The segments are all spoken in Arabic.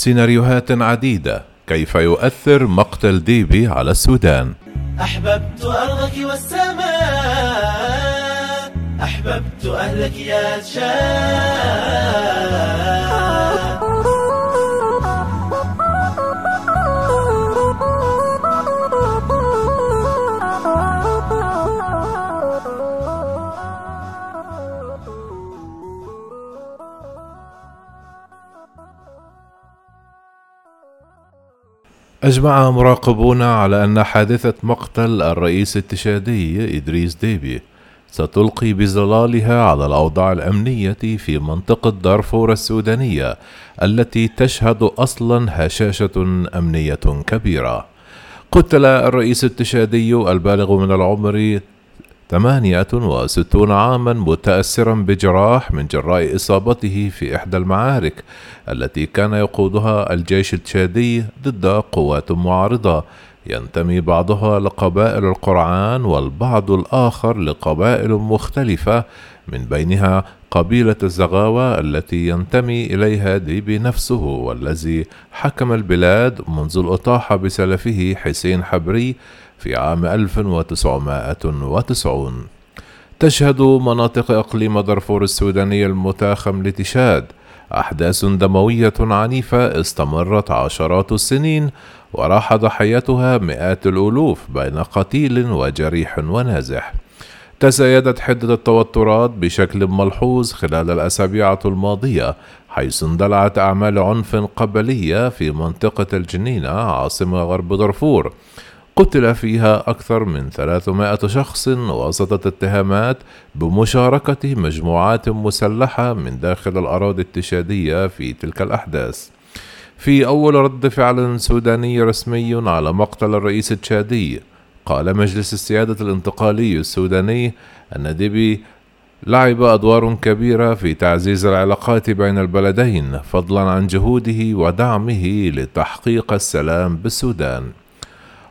سيناريوهات عديدة كيف يؤثر مقتل ديبي على السودان. أحببت أرضك والسماء أحببت أهلك يا تشاد أجمع مراقبون على أن حادثة مقتل الرئيس التشادي إدريس ديبي ستلقي بظلالها على الأوضاع الأمنية في منطقة دارفور السودانية التي تشهد أصلا هشاشة أمنية كبيرة. قتل الرئيس التشادي البالغ من العمر ثمانية وستون عاما متأثرا بجراح من جراء إصابته في إحدى المعارك التي كان يقودها الجيش التشادي ضد قوات معارضة. ينتمي بعضها لقبائل القرعان والبعض الآخر لقبائل مختلفة من بينها قبيلة الزغاوة التي ينتمي إليها ديبي نفسه والذي حكم البلاد منذ الإطاحة بسلفه حسين حبري في عام 1990 تشهد مناطق إقليم دارفور السوداني المتاخم لتشاد أحداث دموية عنيفة استمرت عشرات السنين وراح ضحيتها مئات الألوف بين قتيل وجريح ونازح. تزايدت حدة التوترات بشكل ملحوظ خلال الأسابيع الماضية حيث اندلعت أعمال عنف قبلية في منطقة الجنينة عاصمة غرب دارفور. قتل فيها أكثر من 300 شخص وسط اتهامات بمشاركة مجموعات مسلحة من داخل الأراضي التشادية في تلك الأحداث. في أول رد فعل سوداني رسمي على مقتل الرئيس التشادي، قال مجلس السيادة الانتقالي السوداني أن ديبي لعب أدوار كبيرة في تعزيز العلاقات بين البلدين فضلا عن جهوده ودعمه لتحقيق السلام بالسودان.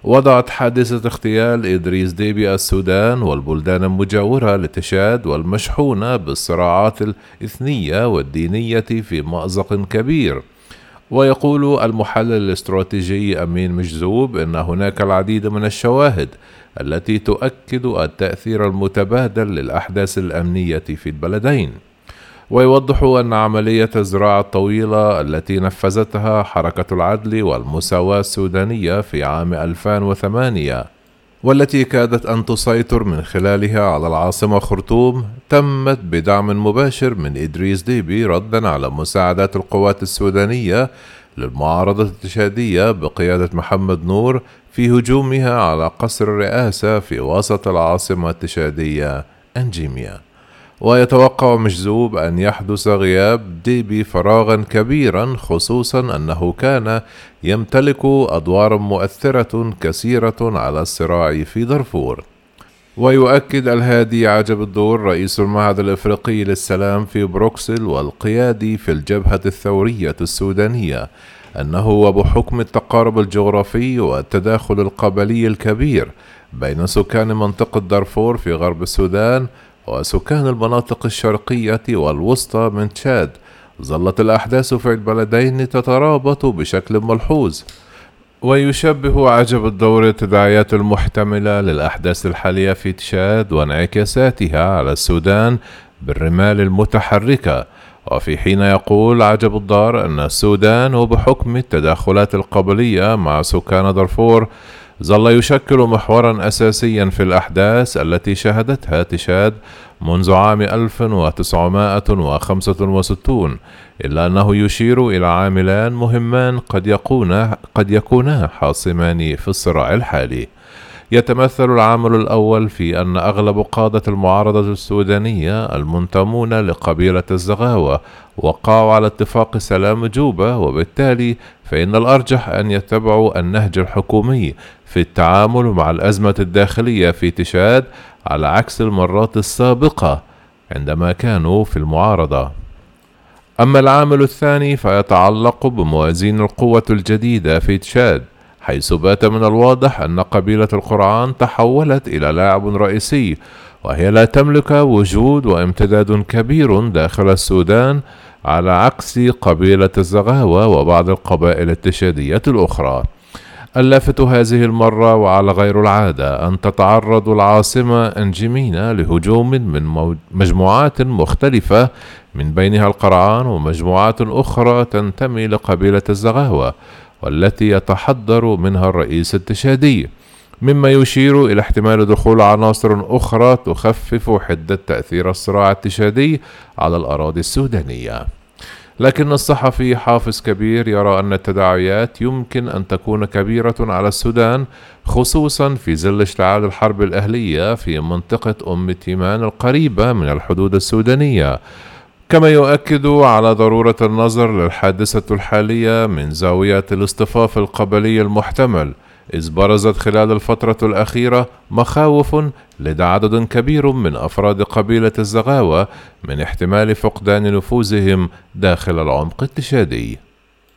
وضعت حادثة اغتيال إدريس ديبي السودان والبلدان المجاورة لتشاد والمشحونة بالصراعات الإثنية والدينية في مأزق كبير. ويقول المحلل الاستراتيجي أمين مجذوب أن هناك العديد من الشواهد التي تؤكد التأثير المتبادل للأحداث الأمنية في البلدين. ويوضح أن عملية الزراعة الطويلة التي نفذتها حركة العدل والمساواة السودانية في عام 2008 والتي كادت أن تسيطر من خلالها على العاصمة خرطوم تمت بدعم مباشر من إدريس ديبي ردا على مساعدات القوات السودانية للمعارضة التشادية بقيادة محمد نور في هجومها على قصر الرئاسة في وسط العاصمة التشادية أنجيميا. ويتوقع مجذوب أن يحدث غياب ديبي فراغا كبيرا خصوصا أنه كان يمتلك أدوارا مؤثرة كثيرة على الصراع في دارفور. ويؤكد الهادي عجب الدور رئيس المعهد الإفريقي للسلام في بروكسل والقيادي في الجبهة الثورية السودانية أنه وبحكم التقارب الجغرافي والتداخل القبلي الكبير بين سكان منطقة دارفور في غرب السودان وسكان المناطق الشرقية والوسطى من تشاد. ظلت الأحداث في البلدين تترابط بشكل ملحوظ. ويشبه عجب الدور التداعيات المحتملة للأحداث الحالية في تشاد وانعكاساتها على السودان بالرمال المتحركة. وفي حين يقول عجب الدار أن السودان وبحكم التداخلات القبلية مع سكان دارفور ظل يشكل محورا أساسيا في الأحداث التي شهدتها تشاد منذ عام 1965 إلا أنه يشير إلى عاملان مهمان قد يكونا قد يكونا حاسمان في الصراع الحالي. يتمثل العامل الأول في أن أغلب قادة المعارضة السودانية المنتمون لقبيلة الزغاوة وقعوا على اتفاق سلام جوبا وبالتالي فإن الأرجح أن يتبعوا النهج الحكومي في التعامل مع الأزمة الداخلية في تشاد على عكس المرات السابقة عندما كانوا في المعارضة. أما العامل الثاني فيتعلق بموازين القوة الجديدة في تشاد حيث بات من الواضح أن قبيلة القرعان تحولت إلى لاعب رئيسي وهي لا تملك وجود وامتداد كبير داخل السودان على عكس قبيلة الزغاوة وبعض القبائل التشادية الأخرى. اللافت هذه المرة وعلى غير العادة أن تتعرض العاصمة أنجمينا لهجوم من مجموعات مختلفة من بينها القرعان ومجموعات أخرى تنتمي لقبيلة الزغاوة والتي يتحضر منها الرئيس التشادي مما يشير إلى احتمال دخول عناصر أخرى تخفف حدة تأثير الصراع التشادي على الأراضي السودانية. لكن الصحفي حافظ كبير يرى أن التداعيات يمكن أن تكون كبيرة على السودان خصوصا في ظل اشتعال الحرب الأهلية في منطقة أم تيمان القريبة من الحدود السودانية. كما يؤكد على ضرورة النظر للحادثة الحالية من زاوية الاصطفاف القبلي المحتمل. إذ برزت خلال الفترة الأخيرة مخاوف لدى عدد كبير من أفراد قبيلة الزغاوة من احتمال فقدان نفوذهم داخل العمق التشادي.